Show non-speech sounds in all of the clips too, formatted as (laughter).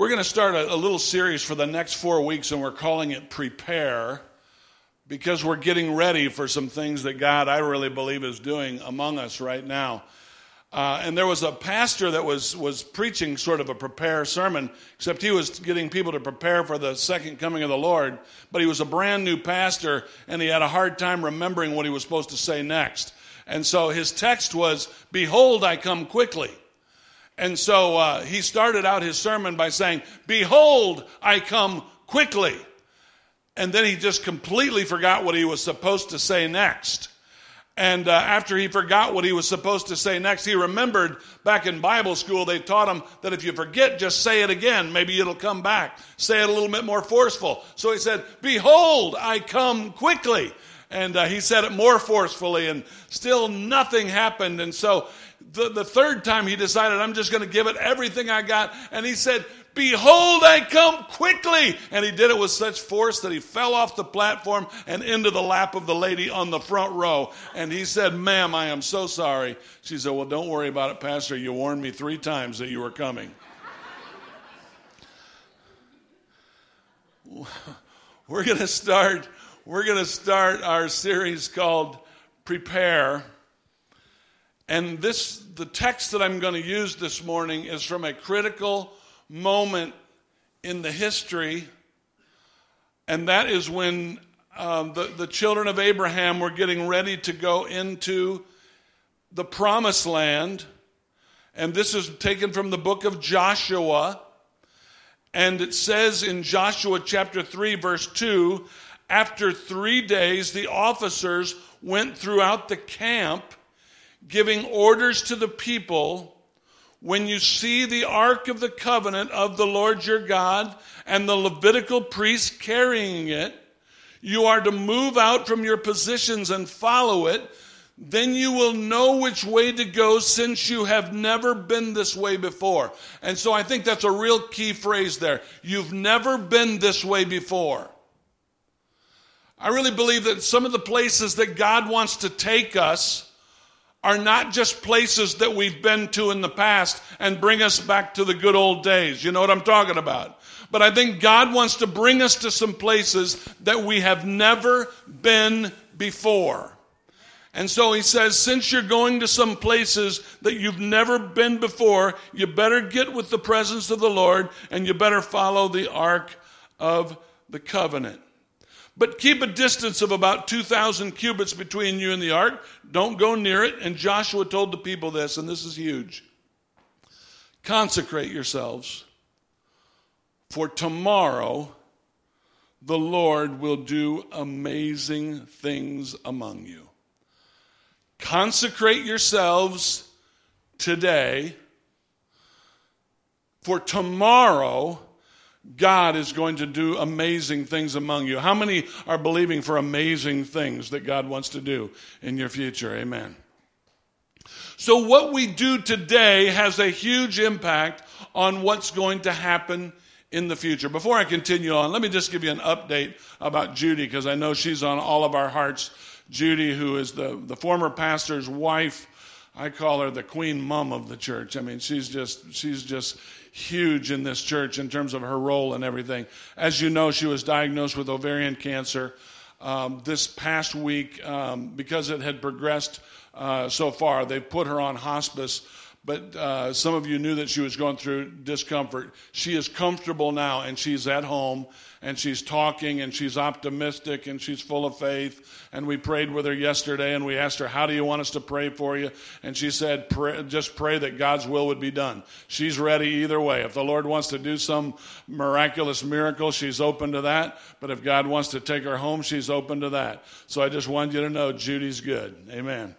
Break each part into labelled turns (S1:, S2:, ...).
S1: We're going to start a, a, little series for the next four weeks, and we're calling it Prepare because we're getting ready for some things that God, I really believe, is doing among us right now. Uh, and there was a pastor that was, was preaching sort of a prepare sermon, except he was getting people to prepare for the second coming of the Lord. But he was a brand new pastor, and he had a hard time remembering what he was supposed to say next. And so his text was, Behold, I come quickly. And so uh, he started out his sermon by saying, Behold, I come quickly. And then he just completely forgot what he was supposed to say next. And uh, after he forgot what he was supposed to say next, he remembered back in Bible school, they taught him that if you forget, just say it again. Maybe it'll come back. Say it a little bit more forceful. So he said, Behold, I come quickly. And uh, he said it more forcefully, and still nothing happened. And so the, the third time he decided, I'm just going to give it everything I got. And he said, Behold, I come quickly. And he did it with such force that he fell off the platform and into the lap of the lady on the front row. And he said, Ma'am, I am so sorry. She said, Well, don't worry about it, Pastor. You warned me three times that you were coming. We're going to start we're going to start our series called Prepare. And this the text that I'm going to use this morning is from a critical moment in the history and that is when um, the, the children of Abraham were getting ready to go into the promised land. And this is taken from the book of Joshua. And it says in Joshua chapter 3, verse 2 after three days, the officers went throughout the camp giving orders to the people when you see the ark of the covenant of the Lord your God and the Levitical priests carrying it, you are to move out from your positions and follow it. Then you will know which way to go since you have never been this way before. And so I think that's a real key phrase there. You've never been this way before. I really believe that some of the places that God wants to take us are not just places that we've been to in the past and bring us back to the good old days. You know what I'm talking about? But I think God wants to bring us to some places that we have never been before. And so he says, since you're going to some places that you've never been before, you better get with the presence of the Lord and you better follow the ark of the covenant. But keep a distance of about 2,000 cubits between you and the ark. Don't go near it. And Joshua told the people this, and this is huge consecrate yourselves, for tomorrow the Lord will do amazing things among you. Consecrate yourselves today, for tomorrow God is going to do amazing things among you. How many are believing for amazing things that God wants to do in your future? Amen. So, what we do today has a huge impact on what's going to happen in the future. Before I continue on, let me just give you an update about Judy because I know she's on all of our hearts. Judy, who is the, the former pastor's wife, I call her the queen mum of the church. I mean, she's just she's just huge in this church in terms of her role and everything. As you know, she was diagnosed with ovarian cancer um, this past week um, because it had progressed uh, so far. They put her on hospice but uh, some of you knew that she was going through discomfort. She is comfortable now and she's at home and she's talking and she's optimistic and she's full of faith. And we prayed with her yesterday and we asked her, How do you want us to pray for you? And she said, pray, Just pray that God's will would be done. She's ready either way. If the Lord wants to do some miraculous miracle, she's open to that. But if God wants to take her home, she's open to that. So I just wanted you to know Judy's good. Amen.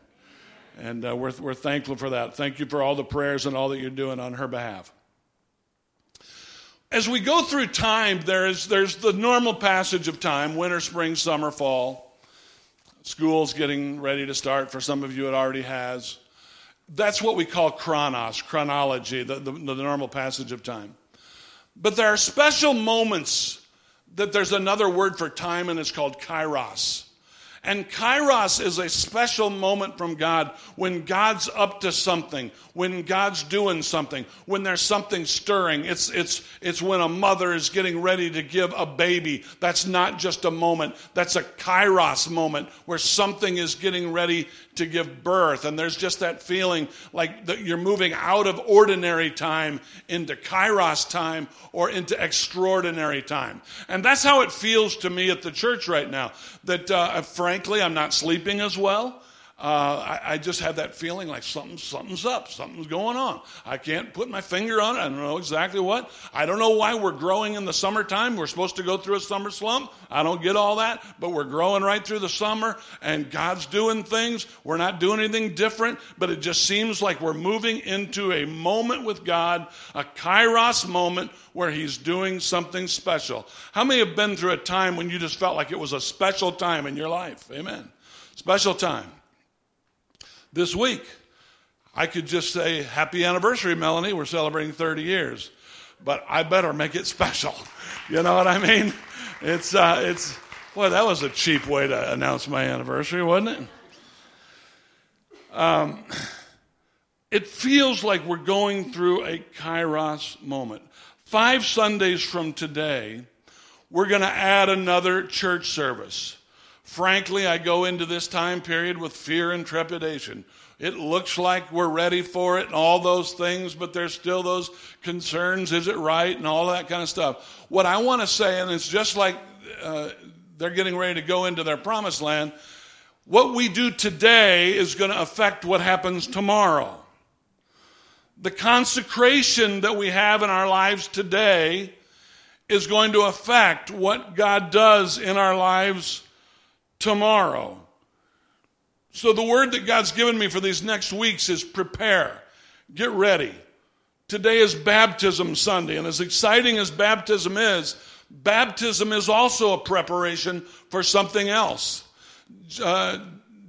S1: And uh, we're, we're thankful for that. Thank you for all the prayers and all that you're doing on her behalf. As we go through time, there's, there's the normal passage of time winter, spring, summer, fall. School's getting ready to start. For some of you, it already has. That's what we call chronos, chronology, the, the, the normal passage of time. But there are special moments that there's another word for time, and it's called kairos. And Kairos is a special moment from God when God's up to something, when God's doing something, when there's something stirring. It's, it's, it's when a mother is getting ready to give a baby. That's not just a moment, that's a Kairos moment where something is getting ready to give birth. And there's just that feeling like that you're moving out of ordinary time into Kairos time or into extraordinary time. And that's how it feels to me at the church right now. That, uh, frankly, I'm not sleeping as well. Uh, I, I, just have that feeling like something, something's up, something's going on. I can't put my finger on it. I don't know exactly what. I don't know why we're growing in the summertime. We're supposed to go through a summer slump. I don't get all that, but we're growing right through the summer, and God's doing things. We're not doing anything different, but it just seems like we're moving into a moment with God, a kairos moment where He's doing something special. How many have been through a time when you just felt like it was a special time in your life? Amen. Special time this week. I could just say, Happy anniversary, Melanie. We're celebrating 30 years. But I better make it (laughs) special. You know what I mean? It's, uh, it's, boy, that was a cheap way to announce my anniversary, wasn't it? Um, it feels like we're going through a kairos moment. Five Sundays from today, we're going to add another church service. Frankly, I go into this time period with fear and trepidation. It looks like we're ready for it and all those things, but there's still those concerns. Is it right? And all that kind of stuff. What I want to say, and it's just like uh, they're getting ready to go into their promised land, what we do today is going to affect what happens tomorrow. The consecration that we have in our lives today is going to affect what God does in our lives tomorrow. So, the word that God's given me for these next weeks is prepare, get ready. Today is Baptism Sunday, and as exciting as baptism is, baptism is also a preparation for something else. Uh,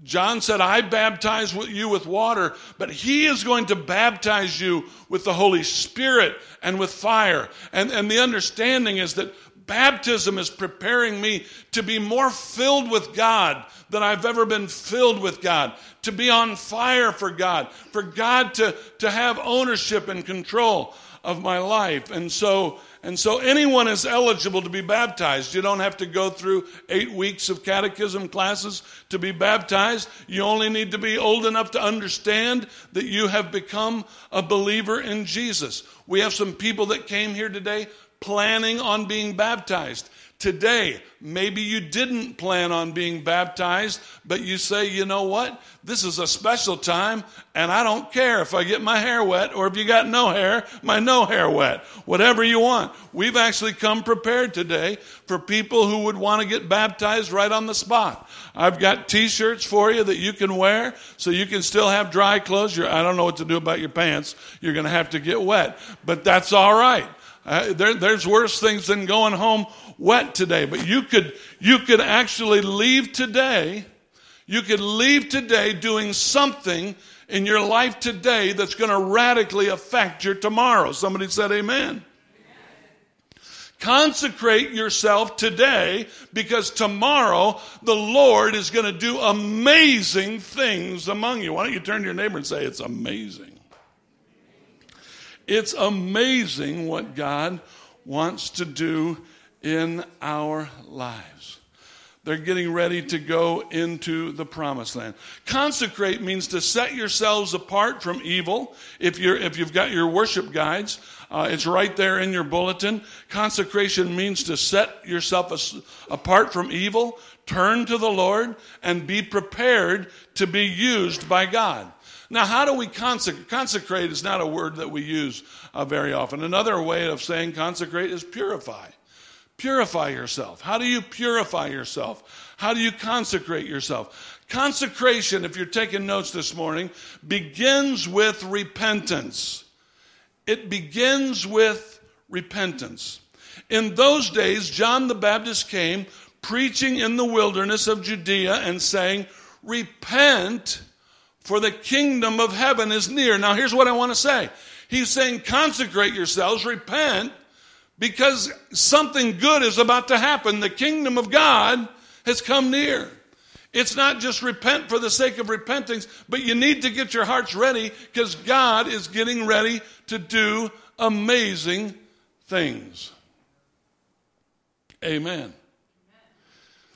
S1: John said, I baptize you with water, but he is going to baptize you with the Holy Spirit and with fire. And, and the understanding is that baptism is preparing me to be more filled with God than I've ever been filled with God, to be on fire for God, for God to, to have ownership and control of my life. And so, and so anyone is eligible to be baptized. You don't have to go through eight weeks of catechism classes to be baptized. You only need to be old enough to understand that you have become a believer in Jesus. We have some people that came here today planning on being baptized. Today, maybe you didn't plan on being baptized, but you say, you know what? This is a special time, and I don't care if I get my hair wet or if you got no hair, my no hair wet. Whatever you want. We've actually come prepared today for people who would want to get baptized right on the spot. I've got t shirts for you that you can wear so you can still have dry clothes. You're, I don't know what to do about your pants. You're going to have to get wet, but that's all right. Uh, there, there's worse things than going home wet today. But you could, you could actually leave today. You could leave today doing something in your life today that's going to radically affect your tomorrow. Somebody said amen. Consecrate yourself today because tomorrow the Lord is going to do amazing things among you. Why don't you turn to your neighbor and say, It's amazing? It's amazing what God wants to do in our lives. They're getting ready to go into the promised land. Consecrate means to set yourselves apart from evil. If, you're, if you've got your worship guides, uh, it's right there in your bulletin. Consecration means to set yourself as, apart from evil, turn to the Lord, and be prepared to be used by God. Now, how do we consecrate? Consecrate is not a word that we use uh, very often. Another way of saying consecrate is purify. Purify yourself. How do you purify yourself? How do you consecrate yourself? Consecration, if you're taking notes this morning, begins with repentance. It begins with repentance. In those days, John the Baptist came preaching in the wilderness of Judea and saying, Repent for the kingdom of heaven is near. Now, here's what I want to say He's saying, consecrate yourselves, repent, because something good is about to happen. The kingdom of God has come near. It's not just repent for the sake of repenting, but you need to get your hearts ready because God is getting ready to do amazing things. Amen.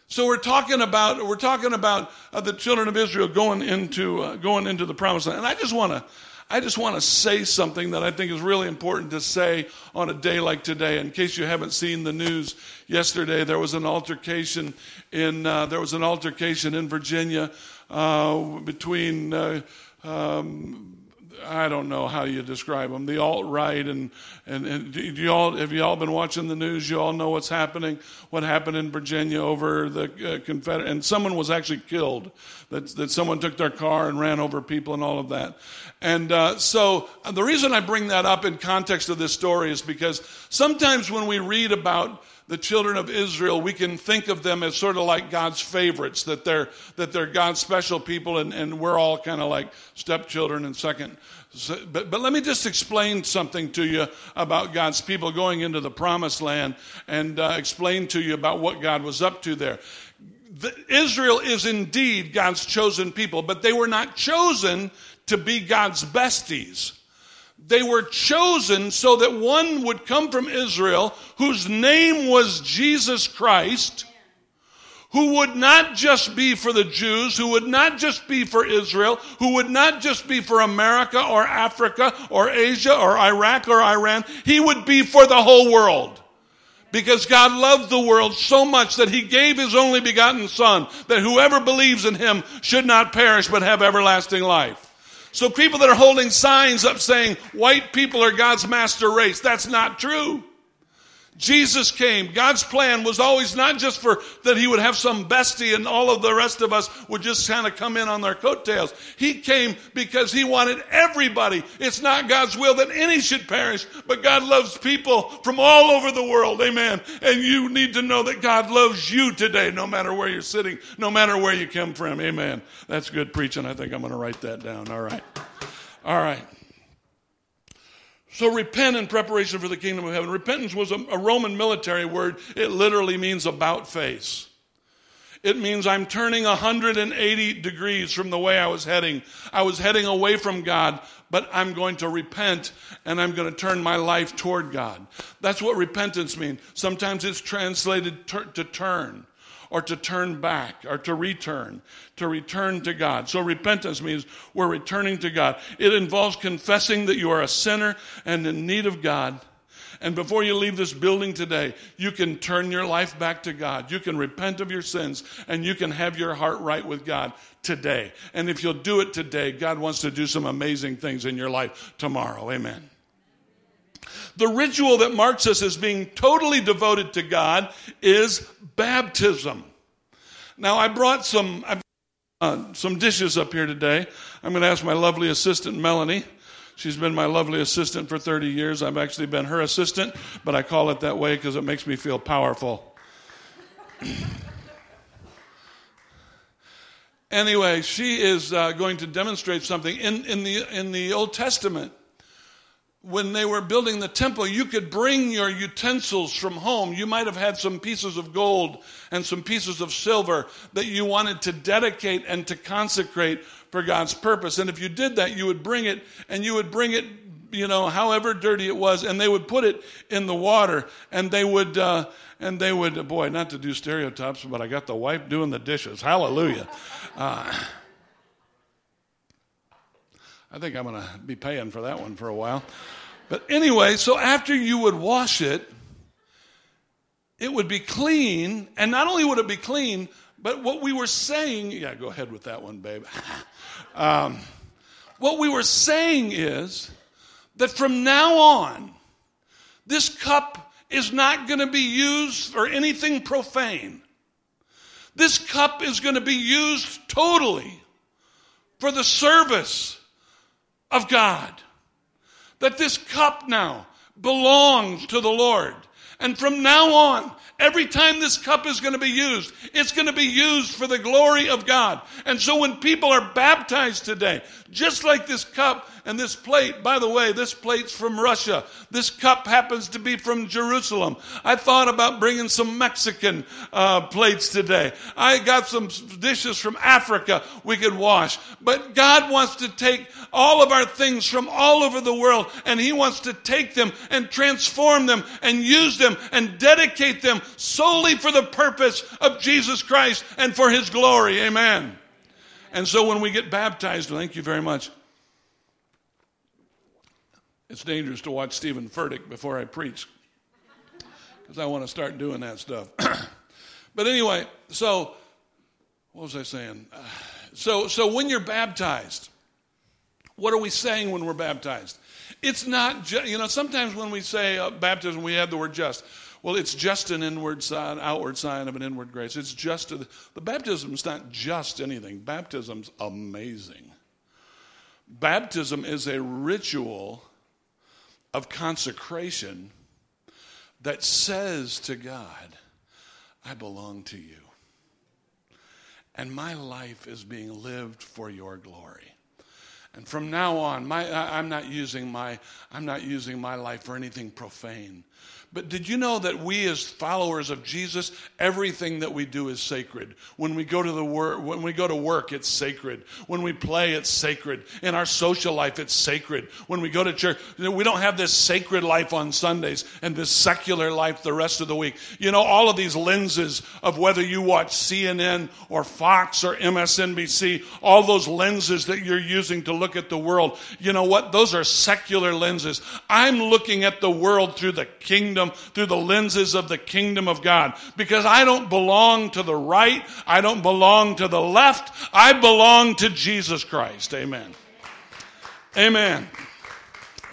S1: So we're talking about we're talking about uh, the children of Israel going into uh, going into the promised land, and I just want to I just want to say something that I think is really important to say on a day like today. In case you haven't seen the news yesterday, there was an altercation in uh, there was an altercation in Virginia uh, between. Uh, um, I don't know how you describe them, the alt right, and, and, and do you all, have you all been watching the news? You all know what's happening, what happened in Virginia over the uh, Confederate, and someone was actually killed, that, that someone took their car and ran over people and all of that. And uh, so uh, the reason I bring that up in context of this story is because sometimes when we read about the children of Israel, we can think of them as sort of like God's favorites, that they're, that they're God's special people, and, and we're all kind of like stepchildren and second. But, but let me just explain something to you about God's people going into the promised land and uh, explain to you about what God was up to there. The, Israel is indeed God's chosen people, but they were not chosen to be God's besties. They were chosen so that one would come from Israel whose name was Jesus Christ, who would not just be for the Jews, who would not just be for Israel, who would not just be for America or Africa or Asia or Iraq or Iran. He would be for the whole world. Because God loved the world so much that He gave His only begotten Son, that whoever believes in Him should not perish but have everlasting life. So people that are holding signs up saying white people are God's master race, that's not true. Jesus came. God's plan was always not just for that he would have some bestie and all of the rest of us would just kind of come in on their coattails. He came because he wanted everybody. It's not God's will that any should perish, but God loves people from all over the world. Amen. And you need to know that God loves you today, no matter where you're sitting, no matter where you come from. Amen. That's good preaching. I think I'm going to write that down. All right. All right. So repent in preparation for the kingdom of heaven. Repentance was a, a, Roman military word. It literally means about face. It means I'm turning 180 degrees from the way I was heading. I was heading away from God, but I'm going to repent and I'm going to turn my life toward God. That's what repentance means. Sometimes it's translated to turn or to turn back or to return, to return to God. So repentance means we're returning to God. It involves confessing that you are a sinner and in need of God. And before you leave this building today, you can turn your life back to God. You can repent of your sins and you can have your heart right with God today. And if you'll do it today, God wants to do some amazing things in your life tomorrow. Amen. The ritual that marks us as being totally devoted to God is baptism. Now, I brought some, uh, some dishes up here today. I'm going to ask my lovely assistant, Melanie. She's been my lovely assistant for 30 years. I've actually been her assistant, but I call it that way because it makes me feel powerful. anyway, she is uh, going to demonstrate something in, in, the, in the Old Testament when they were building the temple, you could bring your utensils from home. You might have had some pieces of gold and some pieces of silver that you wanted to dedicate and to consecrate for God's purpose. And if you did that, you would bring it and you would bring it, you know, however dirty it was, and they would put it in the water and they would, uh, and they would, boy, not to do stereotypes, but I got the wife doing the dishes. Hallelujah. Uh, I think I'm going to be paying for that one for a while. But anyway, so after you would wash it, it would be clean. And not only would it be clean, but what we were saying, yeah, go ahead with that one, babe. (laughs) um, what we were saying is that from now on, this cup is not going to be used for anything profane. This cup is going to be used totally for the service of God. That this cup now belongs to the Lord. And from now on, every time this cup is going to be used, it's going to be used for the glory of God. And so when people are baptized today, just like this cup and this plate, by the way, this plate's from Russia. This cup happens to be from Jerusalem. I thought about bringing some Mexican uh, plates today. I got some dishes from Africa we could wash. But God wants to take all of our things from all over the world and He wants to take them and transform them and use them and dedicate them solely for the purpose of Jesus Christ and for His glory. Amen. And so when we get baptized, thank you very much. It's dangerous to watch Steven Furtick before I preach because I want to start doing that stuff. (clears throat) but anyway, so what was I saying? (sighs) So, so when you're baptized, what are we saying when we're baptized? It's not just, you know, sometimes when we say uh, baptism, we have the word just. Well, it's just an inward sign, outward sign of an inward grace. It's just, a, the baptism is not just anything. Baptism's amazing. Baptism is a ritual of consecration that says to God, I belong to you. And my life is being lived for your glory. And from now on, my, I'm, not using my, I'm not using my life for anything profane. But did you know that we as followers of Jesus, everything that we do is sacred. When we go to the work, when we go to work, it's sacred. When we play, it's sacred. In our social life, it's sacred. When we go to church, we don't have this sacred life on Sundays and this secular life the rest of the week. You know, all of these lenses of whether you watch CNN or Fox or MSNBC, all those lenses that you're using to look at the world, you know what? Those are secular lenses. I'm looking at the world through the kingdom through the lenses of the kingdom of God. Because I don't belong to the right, I don't belong to the left, I belong to Jesus Christ. Amen. Amen.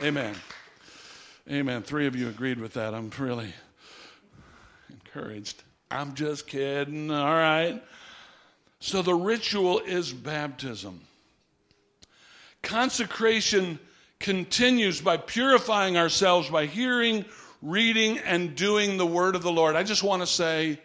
S1: Amen. Amen. Three of you agreed with that. I'm really encouraged. I'm just kidding. All right. So the ritual is baptism. Consecration continues by purifying ourselves by hearing, reading and doing the word of the Lord. I just want to say,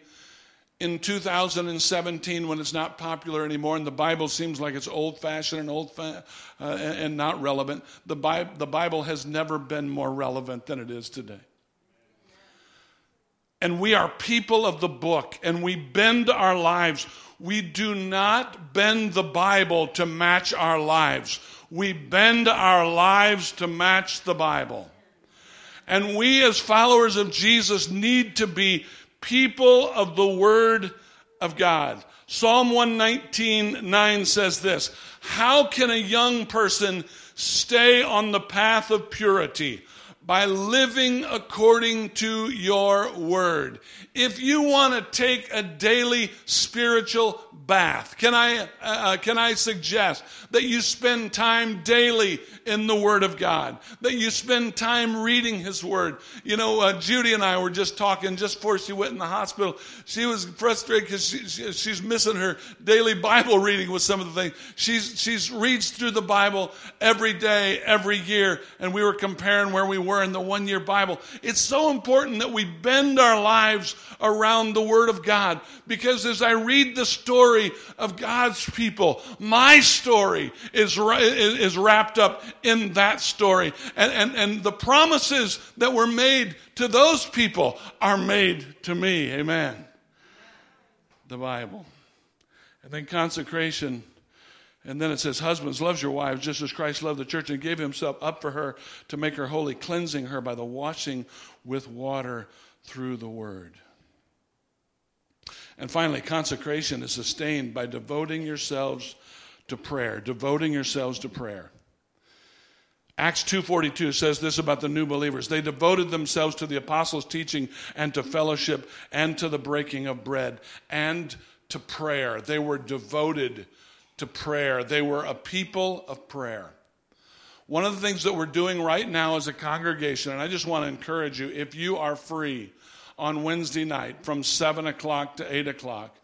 S1: in 2017, when it's not popular anymore and the Bible seems like it's old fashioned and old fa- uh, and not relevant, the, Bi- the Bible has never been more relevant than it is today. And we are people of the book and we bend our lives. We do not bend the Bible to match our lives. We bend our lives to match the Bible. And we, as followers of Jesus, need to be people of the Word of God. Psalm 119 9 says this How can a young person stay on the path of purity? By living according to your word. If you want to take a daily spiritual bath, can I, uh, uh can I suggest that you spend time daily in the Word of God, that you spend time reading His Word. You know, uh, Judy and I were just talking just before she went in the hospital. She was frustrated because she, she, she's missing her daily Bible reading with some of the things. She's, she's reads through the Bible every day, every year, and we were comparing where we were in the one year Bible. It's so important that we bend our lives around the Word of God because as I read the story of God's people, my story is, is wrapped up in that story. And, and, and the promises that were made to those people are made to me. Amen. The Bible. And then consecration. And then it says, Husbands, loves your wives just as Christ loved the church and gave himself up for her to make her holy, cleansing her by the washing with water through the word. And finally, consecration is sustained by devoting yourselves to prayer, devoting yourselves to prayer. Acts 2:42 says this about the new believers. They devoted themselves to the apostles' teaching and to fellowship and to the breaking of bread and to prayer. They were devoted to prayer. They were a people of prayer. One of the things that we're doing right now as a congregation, and I just want to encourage you, if you are free on Wednesday night from 7 o'clock to 8 o'clock,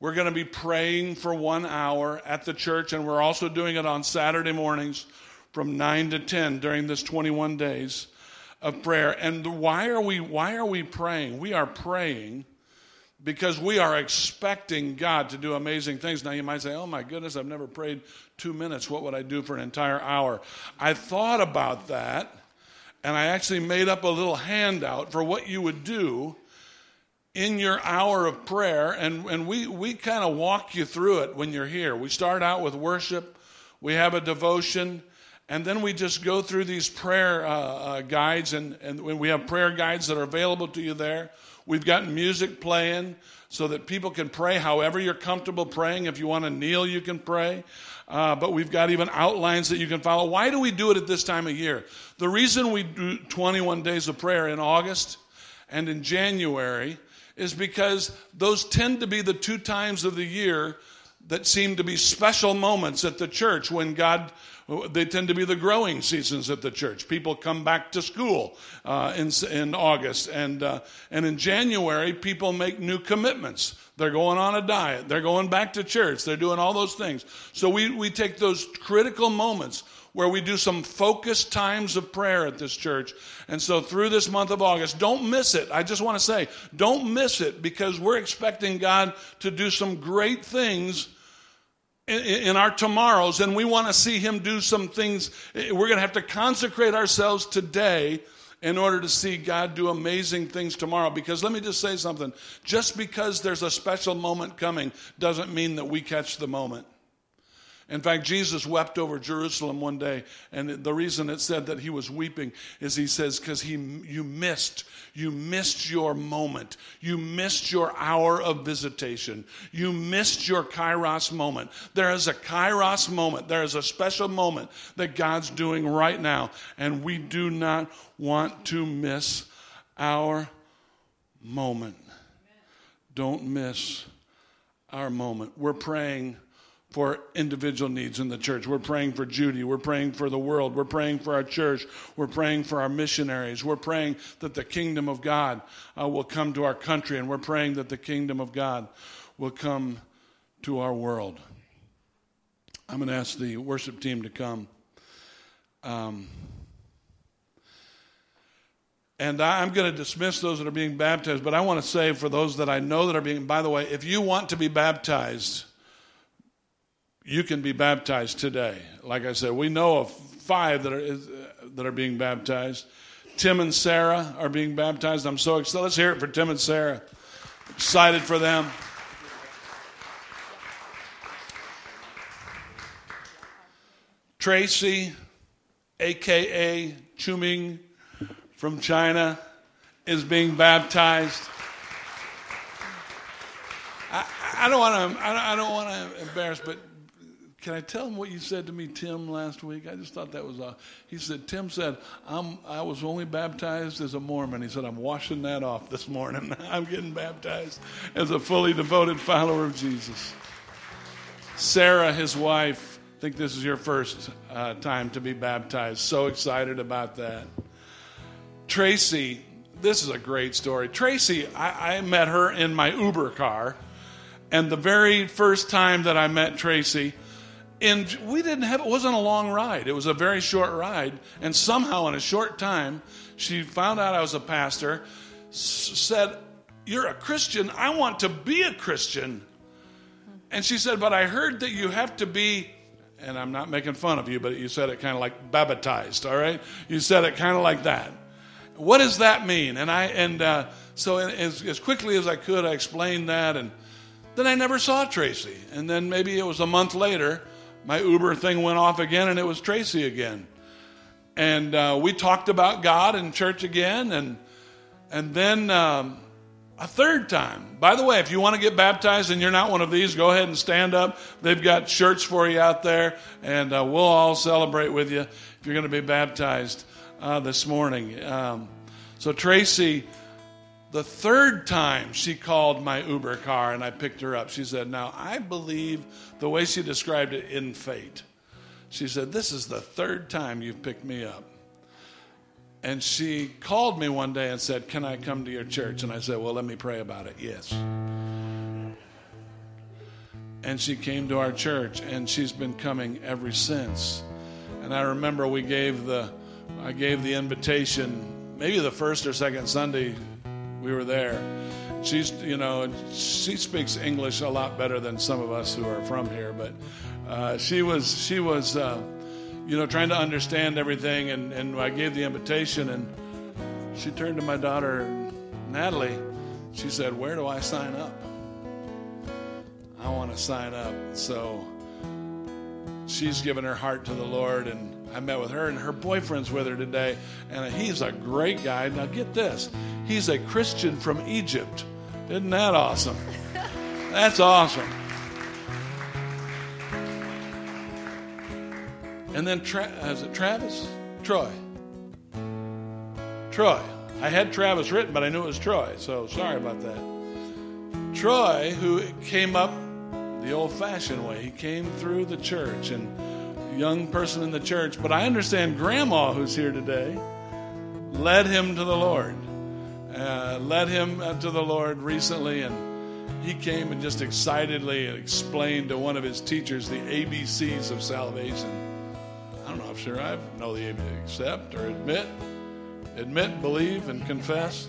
S1: we're going to be praying for one hour at the church, and we're also doing it on Saturday mornings from 9 to 10 during this 21 days. of prayer. And why are we why are we praying? We are praying because we are expecting God to do amazing things. Now you might say, "Oh my goodness, I've never prayed 2 minutes. What would I do for an entire hour?" I thought about that and I actually made up a little handout for what you would do in your hour of prayer and, and we, we kind of walk you through it when you're here. We start out with worship, we have a devotion, and then we just go through these prayer uh, uh, guides, and, and we have prayer guides that are available to you there. We've got music playing so that people can pray however you're comfortable praying. If you want to kneel, you can pray. Uh, but we've got even outlines that you can follow. Why do we do it at this time of year? The reason we do 21 days of prayer in August and in January is because those tend to be the two times of the year that seem to be special moments at the church when God, they tend to be the growing seasons at the church. People come back to school uh, in, in August. And, uh, and in January, people make new commitments. They're going on a diet. They're going back to church. They're doing all those things. So we, we take those critical moments where we do some focused times of prayer at this church. And so through this month of August, don't miss it. I just want to say, don't miss it because we're expecting God to do some great things in, our tomorrows, and we want to see Him do some things. We're going to have to consecrate ourselves today in order to see God do amazing things tomorrow. Because let me just say something just because there's a special moment coming doesn't mean that we catch the moment. In fact, Jesus wept over Jerusalem one day, and the reason it said that he was weeping is he says, because he you missed, you missed your moment. You missed your hour of visitation. You missed your kairos moment. There is a kairos moment. There is a special moment that God's doing right now, and we do not want to miss our moment. Don't miss our moment. We're praying for individual needs in the church. We're praying for Judy. We're praying for the world. We're praying for our church. We're praying for our missionaries. We're praying that the kingdom of God uh, will come to our country, and we're praying that the kingdom of God will come to our world. I'm going to ask the worship team to come. Um, and I'm going to dismiss those that are being baptized, but I want to say for those that I know that are being, by the way, if you want to be baptized, you can be baptized today. Like I said, we know of five that are, uh, that are being baptized. Tim and Sarah are being baptized. I'm so excited. Let's hear it for Tim and Sarah. Excited for them. Tracy, aka Chuming from China, is being baptized. I, I don't want to. I don't want to embarrass, but can I tell him what you said to me, Tim, last week? I just thought that was. Uh, he said, Tim said, I'm, I was only baptized as a Mormon. He said, I'm washing that off this morning. (laughs) I'm getting baptized as a fully devoted follower of Jesus. Sarah, his wife, I think this is your first uh, time to be baptized. So excited about that. Tracy, this is a great story. Tracy, I, I met her in my Uber car. And the very first time that I met Tracy, and we didn't have it wasn't a long ride. It was a very short ride. And somehow in a short time she found out i was a pastor said you're a christian. I want to be a christian. And she said but i heard that you have to be and i'm not making fun of you but you said it kind of like baptized all right? You said it kind of like that. What does that mean? And i and uh, so as, as quickly as i could i explained that and then i never saw tracy. And then maybe it was a month later my Uber thing went off again, and it was Tracy again. And uh, we talked about God in church again, and and then um, a third time. By the way, if you want to get baptized and you're not one of these, go ahead and stand up. They've got shirts for you out there, and uh, we'll all celebrate with you if you're going to be baptized uh, this morning. Um, so Tracy the third time she called my Uber car and I picked her up, she said, Now, I believe the way she described it in fate. She said, This is the third time you've picked me up. And she called me one day and said, Can I come to your church? And I said, Well, let me pray about it. Yes. And she came to our church and she's been coming ever since. And I remember we gave the I gave the invitation maybe the first or second Sunday we were there. She's, you know, she speaks English a lot better than some of us who are from here, but uh, she was, she was, uh, you know, trying to understand everything, and, and I gave the invitation, and she turned to my daughter, Natalie. She said, Where do I sign up? I want to sign up. So she's given her heart to the Lord, and I met with her, and her boyfriend's with her today, and he's a great guy. Now, get this he's a Christian from Egypt. Isn't that awesome? (laughs) That's awesome. And then, Tra- is it Travis? Troy. Troy. I had Travis written, but I knew it was Troy, so sorry about that. Troy, who came up the old fashioned way, he came through the church and young person in the church, but I understand grandma who's here today led him to the Lord. Uh, led him to the Lord recently, and he came and just excitedly explained to one of his teachers the ABCs of salvation. I don't know if sure I know the ABC, accept or admit, admit, believe, and confess.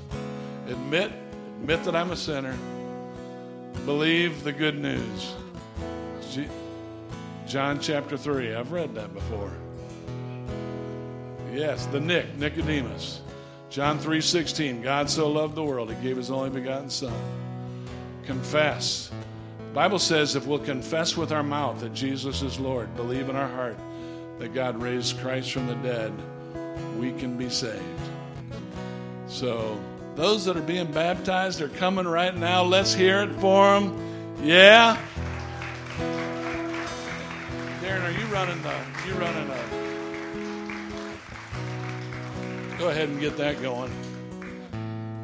S1: Admit, admit that I'm a sinner. Believe the good news. John chapter 3. I've read that before. Yes, the Nick, Nicodemus. John 3:16. God so loved the world he gave his only begotten son. Confess. The Bible says if we'll confess with our mouth that Jesus is Lord, believe in our heart that God raised Christ from the dead, we can be saved. So, those that are being baptized are coming right now. Let's hear it for them. Yeah. You running the? You running a? Go ahead and get that going.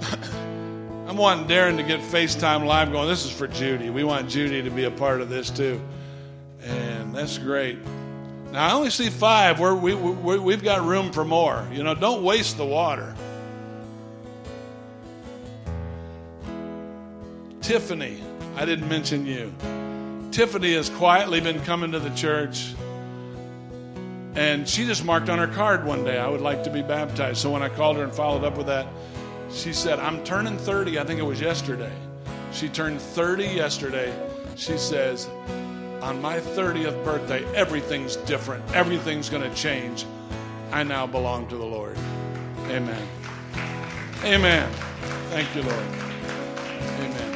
S1: (coughs) I'm wanting Darren to get FaceTime Live going. This is for Judy. We want Judy to be a part of this too, and that's great. Now I only see five. We're, we we we've got room for more. You know, don't waste the water. Tiffany, I didn't mention you. Tiffany has quietly been coming to the church. And she just marked on her card one day, I would like to be baptized. So when I called her and followed up with that, she said, I'm turning 30. I think it was yesterday. She turned 30 yesterday. She says, On my 30th birthday, everything's different. Everything's going to change. I now belong to the Lord. Amen. Amen. Thank you, Lord. Amen.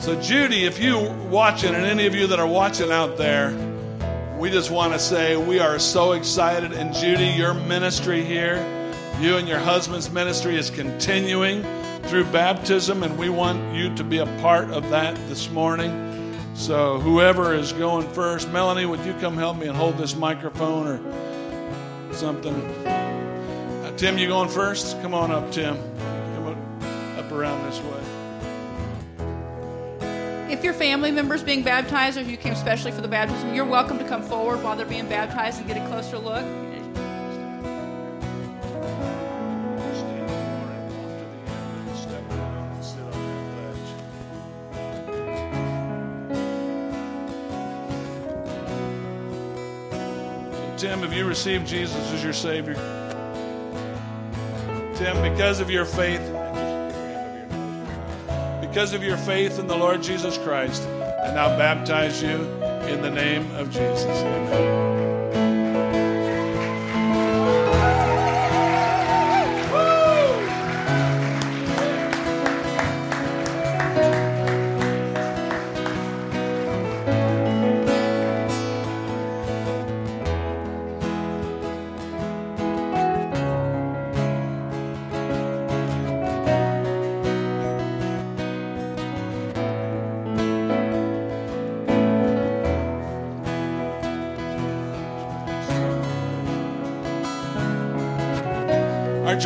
S1: So, Judy, if you watching, and any of you that are watching out there, we just want to say we are so excited. And Judy, your ministry here, you and your husband's ministry is continuing through baptism, and we want you to be a part of that this morning. So, whoever is going first, Melanie, would you come help me and hold this microphone or something? Uh, Tim, you going first? Come on up, Tim.
S2: Your family members being baptized or if you came especially for the baptism, you're welcome to come forward while they're being baptized and get a closer look.
S1: Tim, have you received Jesus as your Savior? Tim, because of your faith, because of your faith in the Lord Jesus Christ, I now baptize you in the name of Jesus. Amen.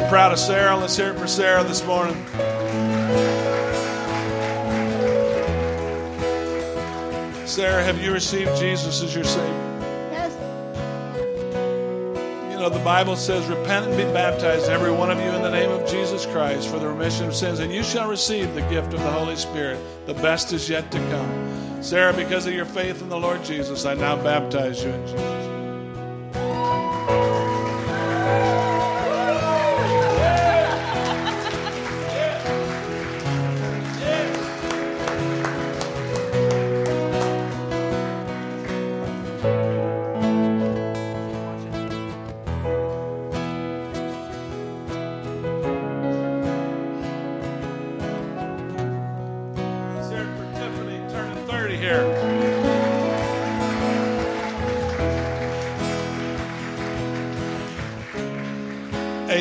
S1: Aren't you proud of Sarah? Let's hear it for Sarah this morning. Sarah, have you received Jesus as your Savior?
S3: Yes.
S1: You know, the Bible says, Repent and be baptized, every one of you, in the name of Jesus Christ for the remission of sins, and you shall receive the gift of the Holy Spirit. The best is yet to come. Sarah, because of your faith in the Lord Jesus, I now baptize you in Jesus.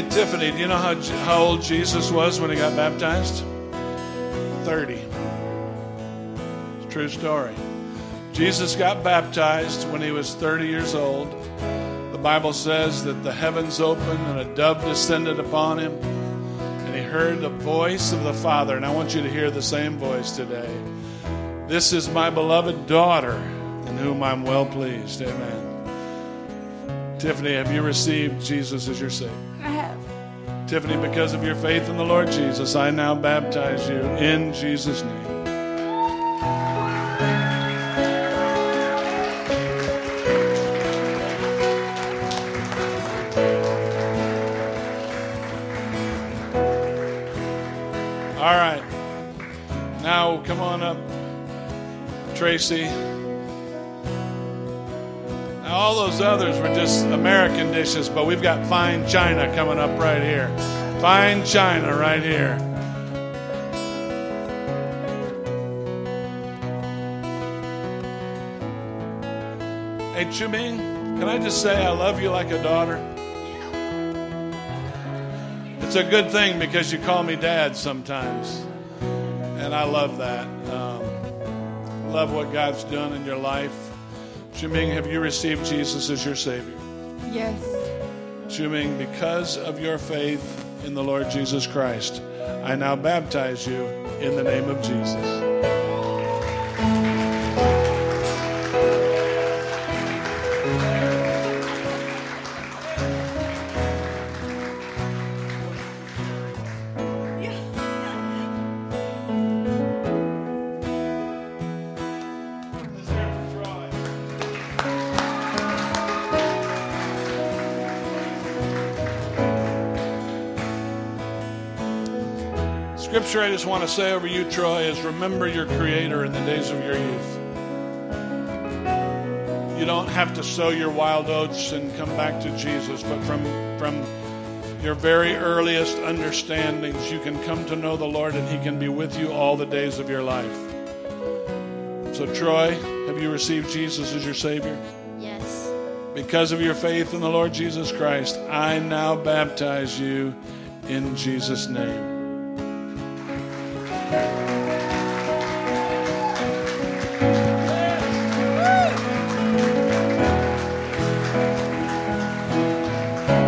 S1: Tiffany, do you know how, how old Jesus was when he got baptized? 30. True story. Jesus got baptized when he was 30 years old. The Bible says that the heavens opened and a dove descended upon him, and he heard the voice of the Father. And I want you to hear the same voice today. This is my beloved daughter, in whom I'm well pleased. Amen. Tiffany, have you received Jesus as your Savior? Tiffany, because of your faith in the Lord Jesus, I now baptize you in Jesus' name. All right. Now, come on up, Tracy. Those others were just American dishes, but we've got fine china coming up right here. Fine china right here. Hey, Chuming, can I just say I love you like a daughter? It's a good thing because you call me dad sometimes. And I love that. Um, love what God's done in your life. Chuming, have you received Jesus as your Savior?
S2: Yes.
S1: Chuming, because of your faith in the Lord Jesus Christ, I now baptize you in the name of Jesus. Scripture I just want to say over you, Troy, is remember your Creator in the days of your youth. You don't have to sow your wild oats and come back to Jesus, but from, from your very earliest understandings, you can come to know the Lord and He can be with you all the days of your life. So, Troy, have you received Jesus as your Savior?
S3: Yes.
S1: Because of your faith in the Lord Jesus Christ, I now baptize you in Jesus' name.